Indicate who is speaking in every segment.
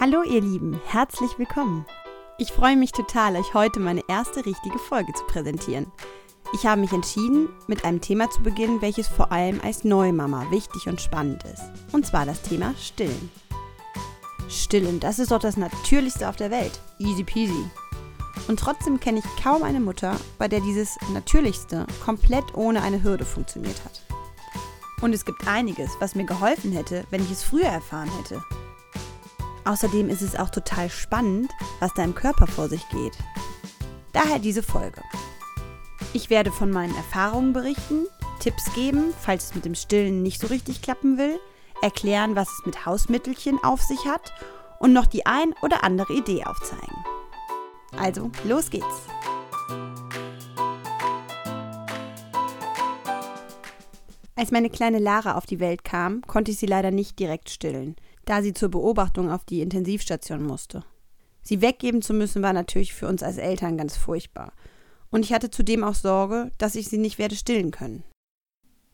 Speaker 1: Hallo ihr Lieben, herzlich willkommen. Ich freue mich total, euch heute meine erste richtige Folge zu präsentieren. Ich habe mich entschieden, mit einem Thema zu beginnen, welches vor allem als Neumama wichtig und spannend ist. Und zwar das Thema Stillen. Stillen, das ist doch das Natürlichste auf der Welt. Easy peasy. Und trotzdem kenne ich kaum eine Mutter, bei der dieses Natürlichste komplett ohne eine Hürde funktioniert hat. Und es gibt einiges, was mir geholfen hätte, wenn ich es früher erfahren hätte. Außerdem ist es auch total spannend, was da im Körper vor sich geht. Daher diese Folge. Ich werde von meinen Erfahrungen berichten, Tipps geben, falls es mit dem Stillen nicht so richtig klappen will, erklären, was es mit Hausmittelchen auf sich hat und noch die ein oder andere Idee aufzeigen. Also, los geht's! Als meine kleine Lara auf die Welt kam, konnte ich sie leider nicht direkt stillen – da sie zur Beobachtung auf die Intensivstation musste. Sie weggeben zu müssen war natürlich für uns als Eltern ganz furchtbar. Und ich hatte zudem auch Sorge, dass ich sie nicht werde stillen können.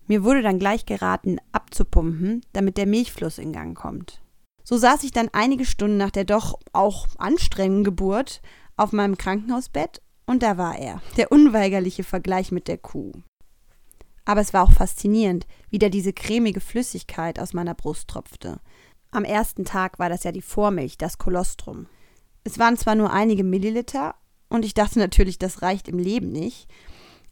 Speaker 1: Mir wurde dann gleich geraten, abzupumpen, damit der Milchfluss in Gang kommt. So saß ich dann einige Stunden nach der doch auch anstrengenden Geburt auf meinem Krankenhausbett und da war er, der unweigerliche Vergleich mit der Kuh. Aber es war auch faszinierend, wie da diese cremige Flüssigkeit aus meiner Brust tropfte. Am ersten Tag war das ja die Vormilch, das Kolostrum. Es waren zwar nur einige Milliliter, und ich dachte natürlich, das reicht im Leben nicht,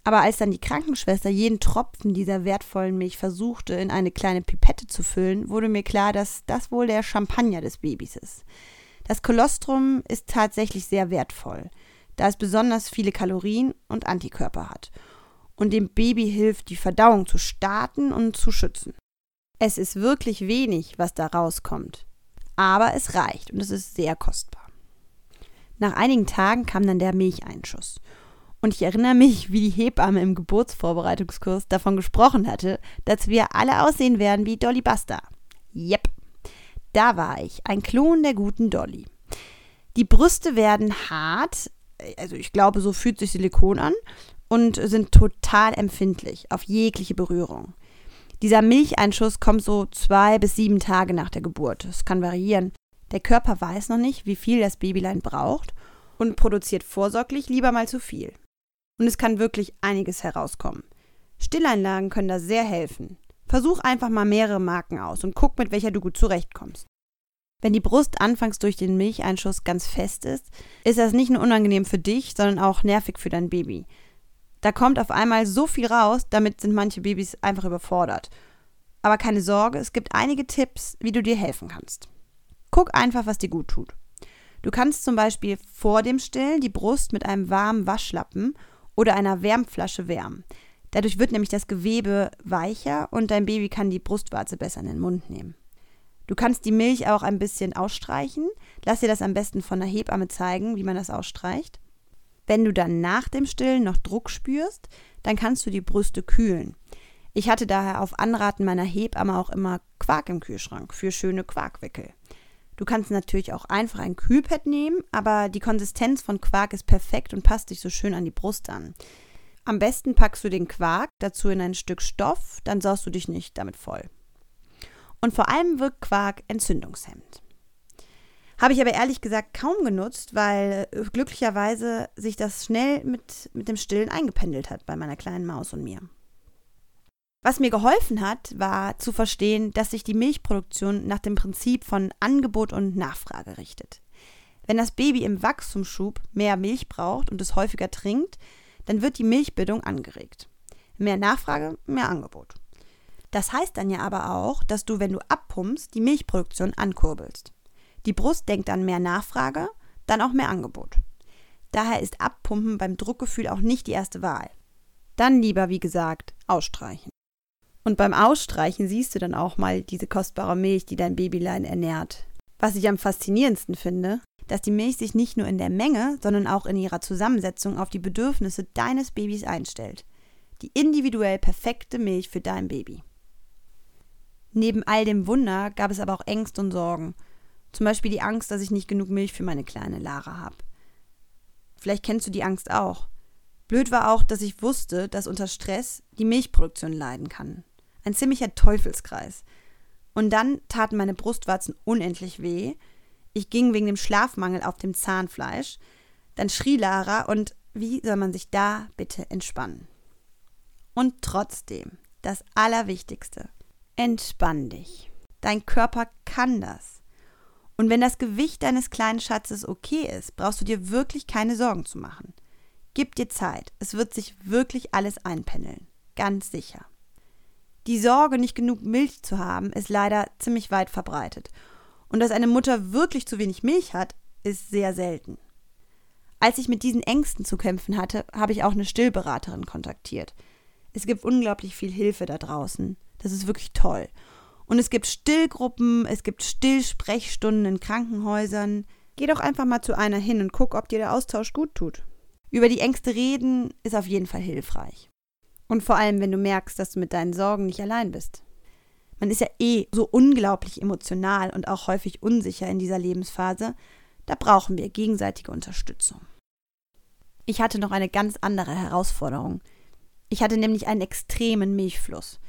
Speaker 1: aber als dann die Krankenschwester jeden Tropfen dieser wertvollen Milch versuchte, in eine kleine Pipette zu füllen, wurde mir klar, dass das wohl der Champagner des Babys ist. Das Kolostrum ist tatsächlich sehr wertvoll, da es besonders viele Kalorien und Antikörper hat und dem Baby hilft, die Verdauung zu starten und zu schützen. Es ist wirklich wenig, was da rauskommt. Aber es reicht und es ist sehr kostbar. Nach einigen Tagen kam dann der Milcheinschuss. Und ich erinnere mich, wie die Hebamme im Geburtsvorbereitungskurs davon gesprochen hatte, dass wir alle aussehen werden wie Dolly Buster. Yep, da war ich, ein Klon der guten Dolly. Die Brüste werden hart, also ich glaube, so fühlt sich Silikon an, und sind total empfindlich auf jegliche Berührung. Dieser Milcheinschuss kommt so zwei bis sieben Tage nach der Geburt. Es kann variieren. Der Körper weiß noch nicht, wie viel das Babylein braucht und produziert vorsorglich lieber mal zu viel. Und es kann wirklich einiges herauskommen. Stilleinlagen können da sehr helfen. Versuch einfach mal mehrere Marken aus und guck, mit welcher du gut zurechtkommst. Wenn die Brust anfangs durch den Milcheinschuss ganz fest ist, ist das nicht nur unangenehm für dich, sondern auch nervig für dein Baby. Da kommt auf einmal so viel raus, damit sind manche Babys einfach überfordert. Aber keine Sorge, es gibt einige Tipps, wie du dir helfen kannst. Guck einfach, was dir gut tut. Du kannst zum Beispiel vor dem Stillen die Brust mit einem warmen Waschlappen oder einer Wärmflasche wärmen. Dadurch wird nämlich das Gewebe weicher und dein Baby kann die Brustwarze besser in den Mund nehmen. Du kannst die Milch auch ein bisschen ausstreichen. Lass dir das am besten von der Hebamme zeigen, wie man das ausstreicht. Wenn du dann nach dem Stillen noch Druck spürst, dann kannst du die Brüste kühlen. Ich hatte daher auf Anraten meiner Hebamme auch immer Quark im Kühlschrank für schöne Quarkwickel. Du kannst natürlich auch einfach ein Kühlpad nehmen, aber die Konsistenz von Quark ist perfekt und passt sich so schön an die Brust an. Am besten packst du den Quark dazu in ein Stück Stoff, dann saust du dich nicht damit voll. Und vor allem wirkt Quark entzündungshemmend. Habe ich aber ehrlich gesagt kaum genutzt, weil äh, glücklicherweise sich das schnell mit, mit dem Stillen eingependelt hat bei meiner kleinen Maus und mir. Was mir geholfen hat, war zu verstehen, dass sich die Milchproduktion nach dem Prinzip von Angebot und Nachfrage richtet. Wenn das Baby im Wachstumsschub mehr Milch braucht und es häufiger trinkt, dann wird die Milchbildung angeregt. Mehr Nachfrage, mehr Angebot. Das heißt dann ja aber auch, dass du, wenn du abpumpst, die Milchproduktion ankurbelst. Die Brust denkt an mehr Nachfrage, dann auch mehr Angebot. Daher ist Abpumpen beim Druckgefühl auch nicht die erste Wahl. Dann lieber, wie gesagt, ausstreichen. Und beim Ausstreichen siehst du dann auch mal diese kostbare Milch, die dein Babylein ernährt. Was ich am faszinierendsten finde, dass die Milch sich nicht nur in der Menge, sondern auch in ihrer Zusammensetzung auf die Bedürfnisse deines Babys einstellt. Die individuell perfekte Milch für dein Baby. Neben all dem Wunder gab es aber auch Ängste und Sorgen zum Beispiel die Angst, dass ich nicht genug Milch für meine kleine Lara habe. Vielleicht kennst du die Angst auch. Blöd war auch, dass ich wusste, dass unter Stress die Milchproduktion leiden kann. Ein ziemlicher Teufelskreis. Und dann taten meine Brustwarzen unendlich weh. Ich ging wegen dem Schlafmangel auf dem Zahnfleisch. Dann schrie Lara und wie soll man sich da bitte entspannen? Und trotzdem, das Allerwichtigste, entspann dich. Dein Körper kann das. Und wenn das Gewicht deines kleinen Schatzes okay ist, brauchst du dir wirklich keine Sorgen zu machen. Gib dir Zeit, es wird sich wirklich alles einpendeln. Ganz sicher. Die Sorge, nicht genug Milch zu haben, ist leider ziemlich weit verbreitet. Und dass eine Mutter wirklich zu wenig Milch hat, ist sehr selten. Als ich mit diesen Ängsten zu kämpfen hatte, habe ich auch eine Stillberaterin kontaktiert. Es gibt unglaublich viel Hilfe da draußen. Das ist wirklich toll. Und es gibt Stillgruppen, es gibt Stillsprechstunden in Krankenhäusern. Geh doch einfach mal zu einer hin und guck, ob dir der Austausch gut tut. Über die Ängste reden ist auf jeden Fall hilfreich. Und vor allem, wenn du merkst, dass du mit deinen Sorgen nicht allein bist. Man ist ja eh so unglaublich emotional und auch häufig unsicher in dieser Lebensphase. Da brauchen wir gegenseitige Unterstützung. Ich hatte noch eine ganz andere Herausforderung. Ich hatte nämlich einen extremen Milchfluss.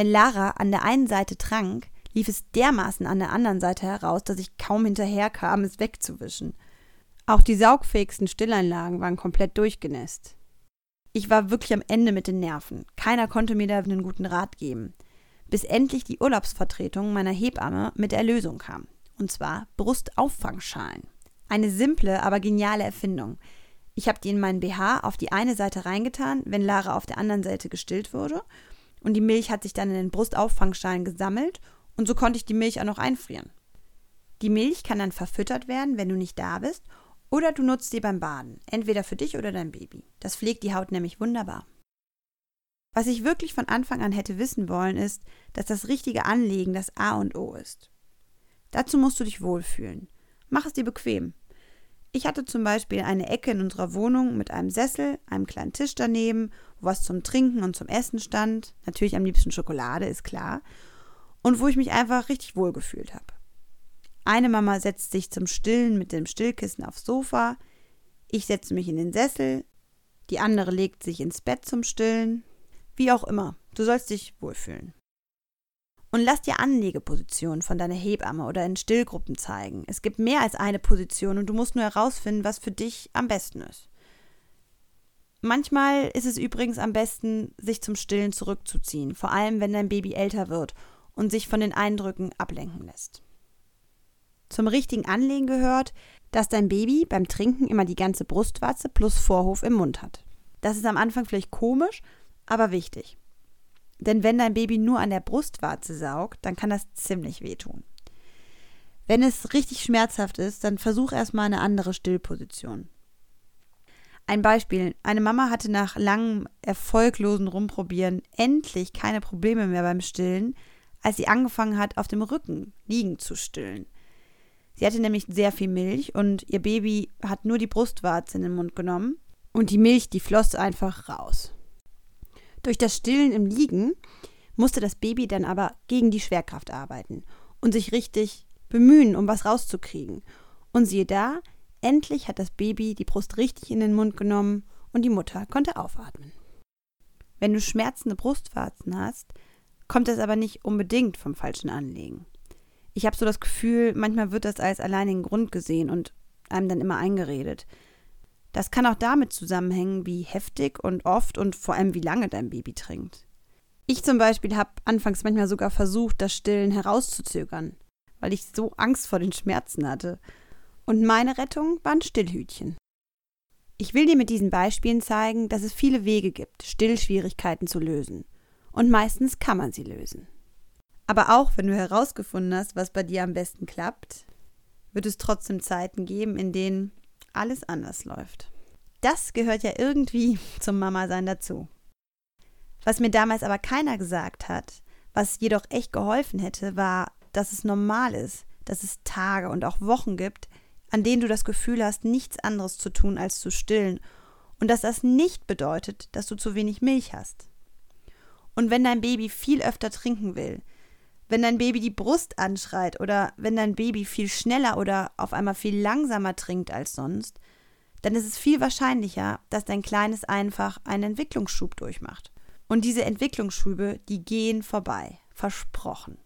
Speaker 1: Wenn Lara an der einen Seite trank, lief es dermaßen an der anderen Seite heraus, dass ich kaum hinterherkam, es wegzuwischen. Auch die saugfähigsten Stilleinlagen waren komplett durchgenässt. Ich war wirklich am Ende mit den Nerven. Keiner konnte mir da einen guten Rat geben. Bis endlich die Urlaubsvertretung meiner Hebamme mit der Lösung kam. Und zwar Brustauffangschalen. Eine simple, aber geniale Erfindung. Ich habe die in meinen BH auf die eine Seite reingetan, wenn Lara auf der anderen Seite gestillt wurde. Und die Milch hat sich dann in den Brustauffangschalen gesammelt und so konnte ich die Milch auch noch einfrieren. Die Milch kann dann verfüttert werden, wenn du nicht da bist oder du nutzt sie beim Baden, entweder für dich oder dein Baby. Das pflegt die Haut nämlich wunderbar. Was ich wirklich von Anfang an hätte wissen wollen, ist, dass das richtige Anlegen das A und O ist. Dazu musst du dich wohlfühlen. Mach es dir bequem. Ich hatte zum Beispiel eine Ecke in unserer Wohnung mit einem Sessel, einem kleinen Tisch daneben, wo was zum Trinken und zum Essen stand. Natürlich am liebsten Schokolade, ist klar. Und wo ich mich einfach richtig wohlgefühlt habe. Eine Mama setzt sich zum Stillen mit dem Stillkissen aufs Sofa. Ich setze mich in den Sessel. Die andere legt sich ins Bett zum Stillen. Wie auch immer, du sollst dich wohlfühlen. Und lass dir Anlegepositionen von deiner Hebamme oder in Stillgruppen zeigen. Es gibt mehr als eine Position und du musst nur herausfinden, was für dich am besten ist. Manchmal ist es übrigens am besten, sich zum Stillen zurückzuziehen, vor allem wenn dein Baby älter wird und sich von den Eindrücken ablenken lässt. Zum richtigen Anlegen gehört, dass dein Baby beim Trinken immer die ganze Brustwarze plus Vorhof im Mund hat. Das ist am Anfang vielleicht komisch, aber wichtig. Denn wenn dein Baby nur an der Brustwarze saugt, dann kann das ziemlich wehtun. Wenn es richtig schmerzhaft ist, dann versuch erstmal eine andere Stillposition. Ein Beispiel. Eine Mama hatte nach langem erfolglosen Rumprobieren endlich keine Probleme mehr beim Stillen, als sie angefangen hat, auf dem Rücken liegend zu stillen. Sie hatte nämlich sehr viel Milch und ihr Baby hat nur die Brustwarze in den Mund genommen und die Milch, die floss einfach raus. Durch das Stillen im Liegen musste das Baby dann aber gegen die Schwerkraft arbeiten und sich richtig bemühen, um was rauszukriegen. Und siehe da, endlich hat das Baby die Brust richtig in den Mund genommen und die Mutter konnte aufatmen. Wenn du schmerzende Brustwarzen hast, kommt das aber nicht unbedingt vom falschen Anlegen ich habe so das Gefühl, manchmal wird das als alleinigen Grund gesehen und einem dann immer eingeredet. Das kann auch damit zusammenhängen, wie heftig und oft und vor allem wie lange dein Baby trinkt. Ich zum Beispiel habe anfangs manchmal sogar versucht, das Stillen herauszuzögern, weil ich so Angst vor den Schmerzen hatte. Und meine Rettung waren Stillhütchen. Ich will dir mit diesen Beispielen zeigen, dass es viele Wege gibt, Stillschwierigkeiten zu lösen. Und meistens kann man sie lösen. Aber auch wenn du herausgefunden hast, was bei dir am besten klappt, wird es trotzdem Zeiten geben, in denen alles anders läuft. Das gehört ja irgendwie zum Mama-Sein dazu. Was mir damals aber keiner gesagt hat, was jedoch echt geholfen hätte, war, dass es normal ist, dass es Tage und auch Wochen gibt, an denen du das Gefühl hast, nichts anderes zu tun als zu stillen und dass das nicht bedeutet, dass du zu wenig Milch hast. Und wenn dein Baby viel öfter trinken will, wenn dein Baby die Brust anschreit oder wenn dein Baby viel schneller oder auf einmal viel langsamer trinkt als sonst, dann ist es viel wahrscheinlicher, dass dein Kleines einfach einen Entwicklungsschub durchmacht. Und diese Entwicklungsschübe, die gehen vorbei. Versprochen.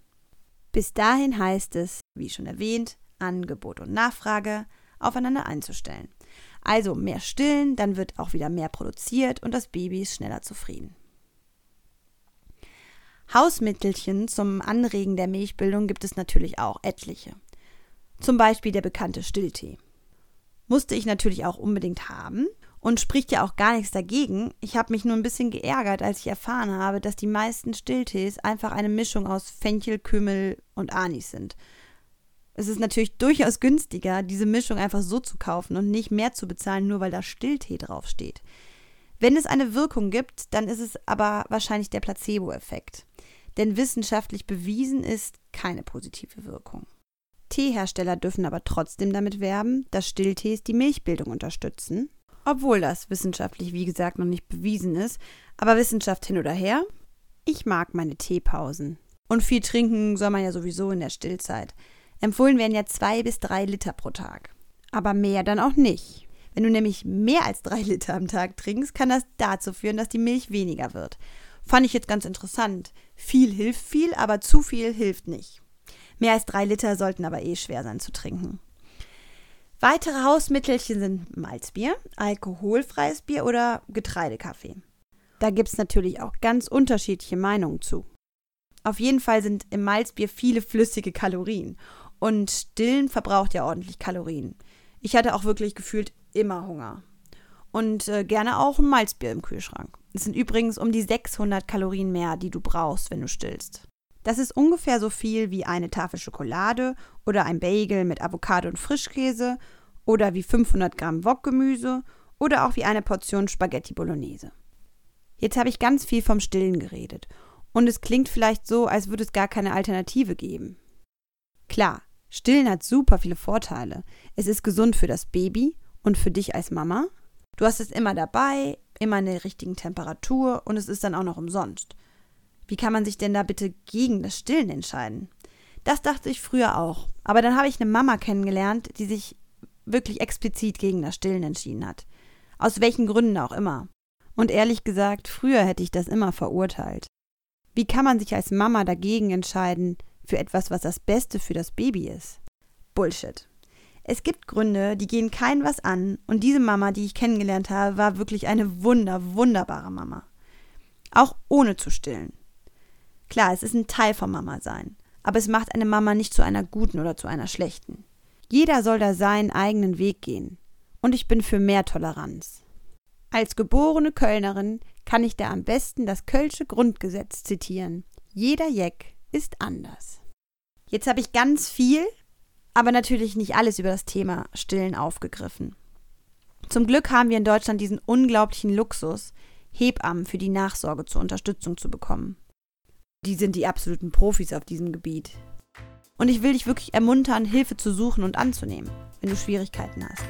Speaker 1: Bis dahin heißt es, wie schon erwähnt, Angebot und Nachfrage aufeinander einzustellen. Also mehr stillen, dann wird auch wieder mehr produziert und das Baby ist schneller zufrieden. Hausmittelchen zum Anregen der Milchbildung gibt es natürlich auch etliche. Zum Beispiel der bekannte Stilltee. Musste ich natürlich auch unbedingt haben und spricht ja auch gar nichts dagegen. Ich habe mich nur ein bisschen geärgert, als ich erfahren habe, dass die meisten Stilltees einfach eine Mischung aus Fenchel, Kümmel und Anis sind. Es ist natürlich durchaus günstiger, diese Mischung einfach so zu kaufen und nicht mehr zu bezahlen, nur weil da Stilltee draufsteht. Wenn es eine Wirkung gibt, dann ist es aber wahrscheinlich der Placebo-Effekt. Denn wissenschaftlich bewiesen ist keine positive Wirkung. Teehersteller dürfen aber trotzdem damit werben, dass Stilltees die Milchbildung unterstützen, obwohl das wissenschaftlich, wie gesagt, noch nicht bewiesen ist. Aber Wissenschaft hin oder her, ich mag meine Teepausen. Und viel trinken soll man ja sowieso in der Stillzeit. Empfohlen werden ja zwei bis drei Liter pro Tag. Aber mehr dann auch nicht. Wenn du nämlich mehr als drei Liter am Tag trinkst, kann das dazu führen, dass die Milch weniger wird. Fand ich jetzt ganz interessant. Viel hilft viel, aber zu viel hilft nicht. Mehr als drei Liter sollten aber eh schwer sein zu trinken. Weitere Hausmittelchen sind Malzbier, alkoholfreies Bier oder Getreidekaffee. Da gibt es natürlich auch ganz unterschiedliche Meinungen zu. Auf jeden Fall sind im Malzbier viele flüssige Kalorien und Stillen verbraucht ja ordentlich Kalorien. Ich hatte auch wirklich gefühlt immer Hunger. Und äh, gerne auch ein Malzbier im Kühlschrank. Es sind übrigens um die 600 Kalorien mehr, die du brauchst, wenn du stillst. Das ist ungefähr so viel wie eine Tafel Schokolade oder ein Bagel mit Avocado und Frischkäse oder wie 500 Gramm Wokgemüse oder auch wie eine Portion Spaghetti Bolognese. Jetzt habe ich ganz viel vom Stillen geredet und es klingt vielleicht so, als würde es gar keine Alternative geben. Klar, Stillen hat super viele Vorteile. Es ist gesund für das Baby und für dich als Mama. Du hast es immer dabei, immer in der richtigen Temperatur und es ist dann auch noch umsonst. Wie kann man sich denn da bitte gegen das Stillen entscheiden? Das dachte ich früher auch. Aber dann habe ich eine Mama kennengelernt, die sich wirklich explizit gegen das Stillen entschieden hat. Aus welchen Gründen auch immer. Und ehrlich gesagt, früher hätte ich das immer verurteilt. Wie kann man sich als Mama dagegen entscheiden, für etwas, was das Beste für das Baby ist. Bullshit. Es gibt Gründe, die gehen kein was an und diese Mama, die ich kennengelernt habe, war wirklich eine wunder, wunderbare Mama. Auch ohne zu stillen. Klar, es ist ein Teil vom Mama sein, aber es macht eine Mama nicht zu einer guten oder zu einer schlechten. Jeder soll da seinen eigenen Weg gehen. Und ich bin für mehr Toleranz. Als geborene Kölnerin kann ich da am besten das Kölsche Grundgesetz zitieren. Jeder Jeck ist anders. Jetzt habe ich ganz viel, aber natürlich nicht alles über das Thema Stillen aufgegriffen. Zum Glück haben wir in Deutschland diesen unglaublichen Luxus, Hebammen für die Nachsorge zur Unterstützung zu bekommen. Die sind die absoluten Profis auf diesem Gebiet. Und ich will dich wirklich ermuntern, Hilfe zu suchen und anzunehmen, wenn du Schwierigkeiten hast.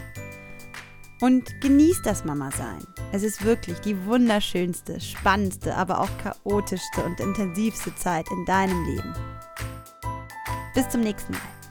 Speaker 1: Und genieß das Mama-Sein. Es ist wirklich die wunderschönste, spannendste, aber auch chaotischste und intensivste Zeit in deinem Leben. Bis zum nächsten Mal.